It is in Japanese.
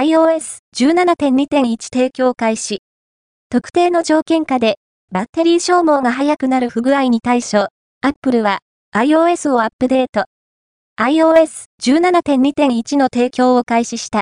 iOS17.2.1 提供開始。特定の条件下で、バッテリー消耗が早くなる不具合に対処、Apple は iOS をアップデート。iOS17.2.1 の提供を開始した。